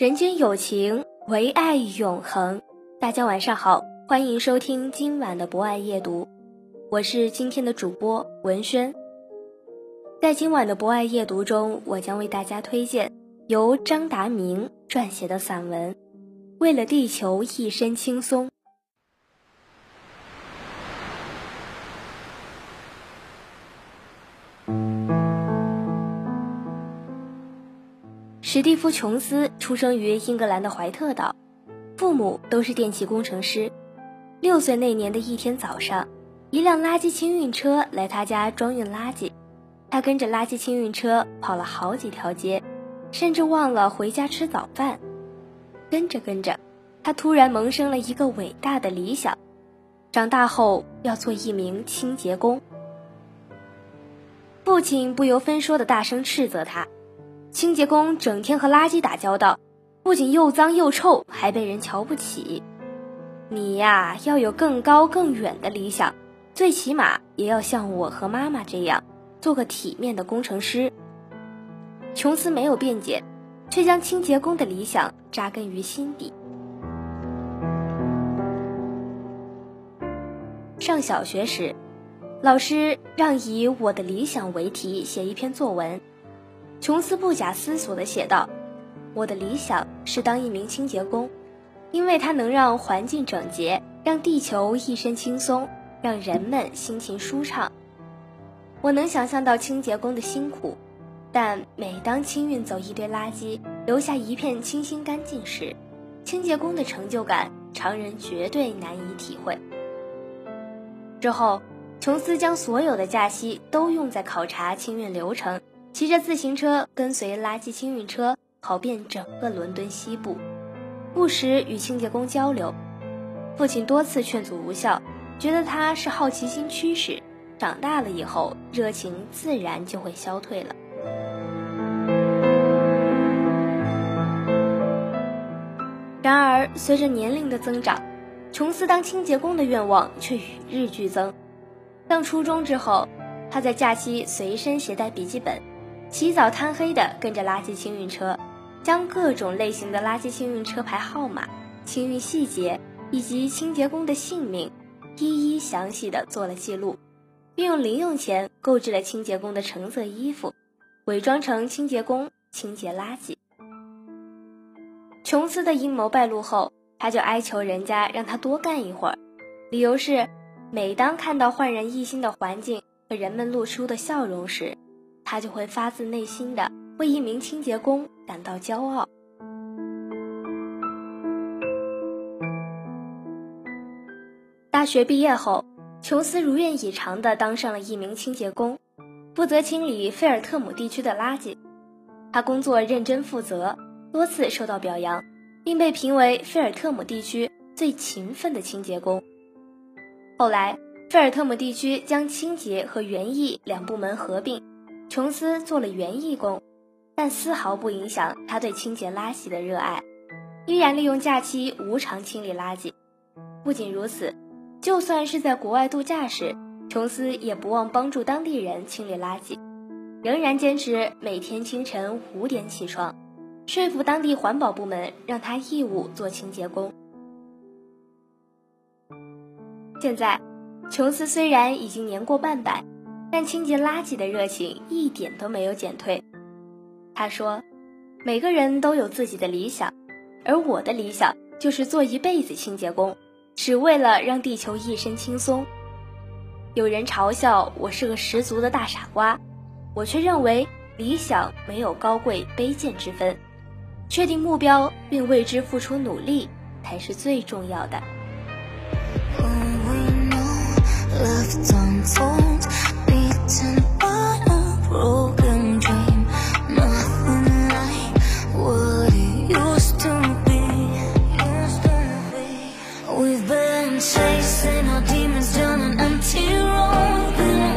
人间有情，唯爱永恒。大家晚上好，欢迎收听今晚的博爱夜读，我是今天的主播文轩。在今晚的博爱夜读中，我将为大家推荐由张达明撰写的散文《为了地球一身轻松》。史蒂夫·琼斯出生于英格兰的怀特岛，父母都是电气工程师。六岁那年的一天早上，一辆垃圾清运车来他家装运垃圾，他跟着垃圾清运车跑了好几条街，甚至忘了回家吃早饭。跟着跟着，他突然萌生了一个伟大的理想：长大后要做一名清洁工。父亲不由分说的大声斥责他。清洁工整天和垃圾打交道，不仅又脏又臭，还被人瞧不起。你呀，要有更高更远的理想，最起码也要像我和妈妈这样，做个体面的工程师。琼斯没有辩解，却将清洁工的理想扎根于心底。上小学时，老师让以“我的理想”为题写一篇作文。琼斯不假思索地写道：“我的理想是当一名清洁工，因为它能让环境整洁，让地球一身轻松，让人们心情舒畅。我能想象到清洁工的辛苦，但每当清运走一堆垃圾，留下一片清新干净时，清洁工的成就感，常人绝对难以体会。”之后，琼斯将所有的假期都用在考察清运流程。骑着自行车跟随垃圾清运车跑遍整个伦敦西部，不时与清洁工交流。父亲多次劝阻无效，觉得他是好奇心驱使，长大了以后热情自然就会消退了。然而，随着年龄的增长，琼斯当清洁工的愿望却与日俱增。上初中之后，他在假期随身携带笔记本。起早贪黑的跟着垃圾清运车，将各种类型的垃圾清运车牌号码、清运细节以及清洁工的姓名，一一详细的做了记录，并用零用钱购置了清洁工的橙色衣服，伪装成清洁工清洁垃圾。琼斯的阴谋败露后，他就哀求人家让他多干一会儿，理由是，每当看到焕然一新的环境和人们露出的笑容时。他就会发自内心的为一名清洁工感到骄傲。大学毕业后，琼斯如愿以偿的当上了一名清洁工，负责清理菲尔特姆地区的垃圾。他工作认真负责，多次受到表扬，并被评为菲尔特姆地区最勤奋的清洁工。后来，菲尔特姆地区将清洁和园艺两部门合并。琼斯做了园艺工，但丝毫不影响他对清洁垃圾的热爱，依然利用假期无偿清理垃圾。不仅如此，就算是在国外度假时，琼斯也不忘帮助当地人清理垃圾，仍然坚持每天清晨五点起床，说服当地环保部门让他义务做清洁工。现在，琼斯虽然已经年过半百。但清洁垃圾的热情一点都没有减退。他说：“每个人都有自己的理想，而我的理想就是做一辈子清洁工，只为了让地球一身轻松。有人嘲笑我是个十足的大傻瓜，我却认为理想没有高贵卑贱之分，确定目标并为之付出努力才是最重要的。a broken dream. Nothing like what it used to be. We've been chasing our demons down an empty road.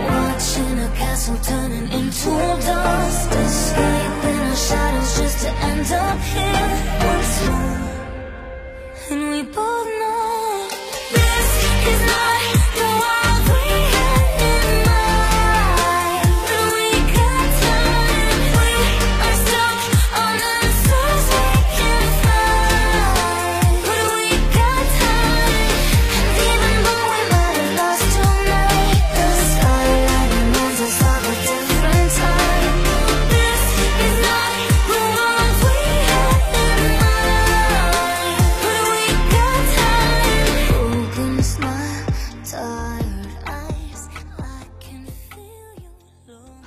Watching castle turning into dust. Escaping our shadows just to end up here. Once more. And we both know this is not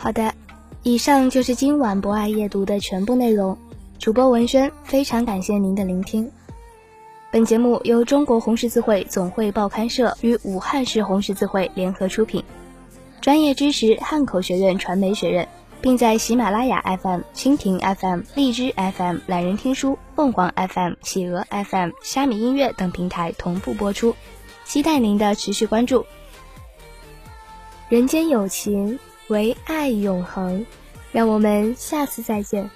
好的，以上就是今晚博爱夜读的全部内容。主播文轩非常感谢您的聆听。本节目由中国红十字会总会报刊社与武汉市红十字会联合出品，专业知识汉口学院传媒学院，并在喜马拉雅 FM、蜻蜓 FM、荔枝 FM、懒人听书、凤凰 FM、企鹅 FM、虾米音乐等平台同步播出，期待您的持续关注。人间有情。唯爱永恒，让我们下次再见。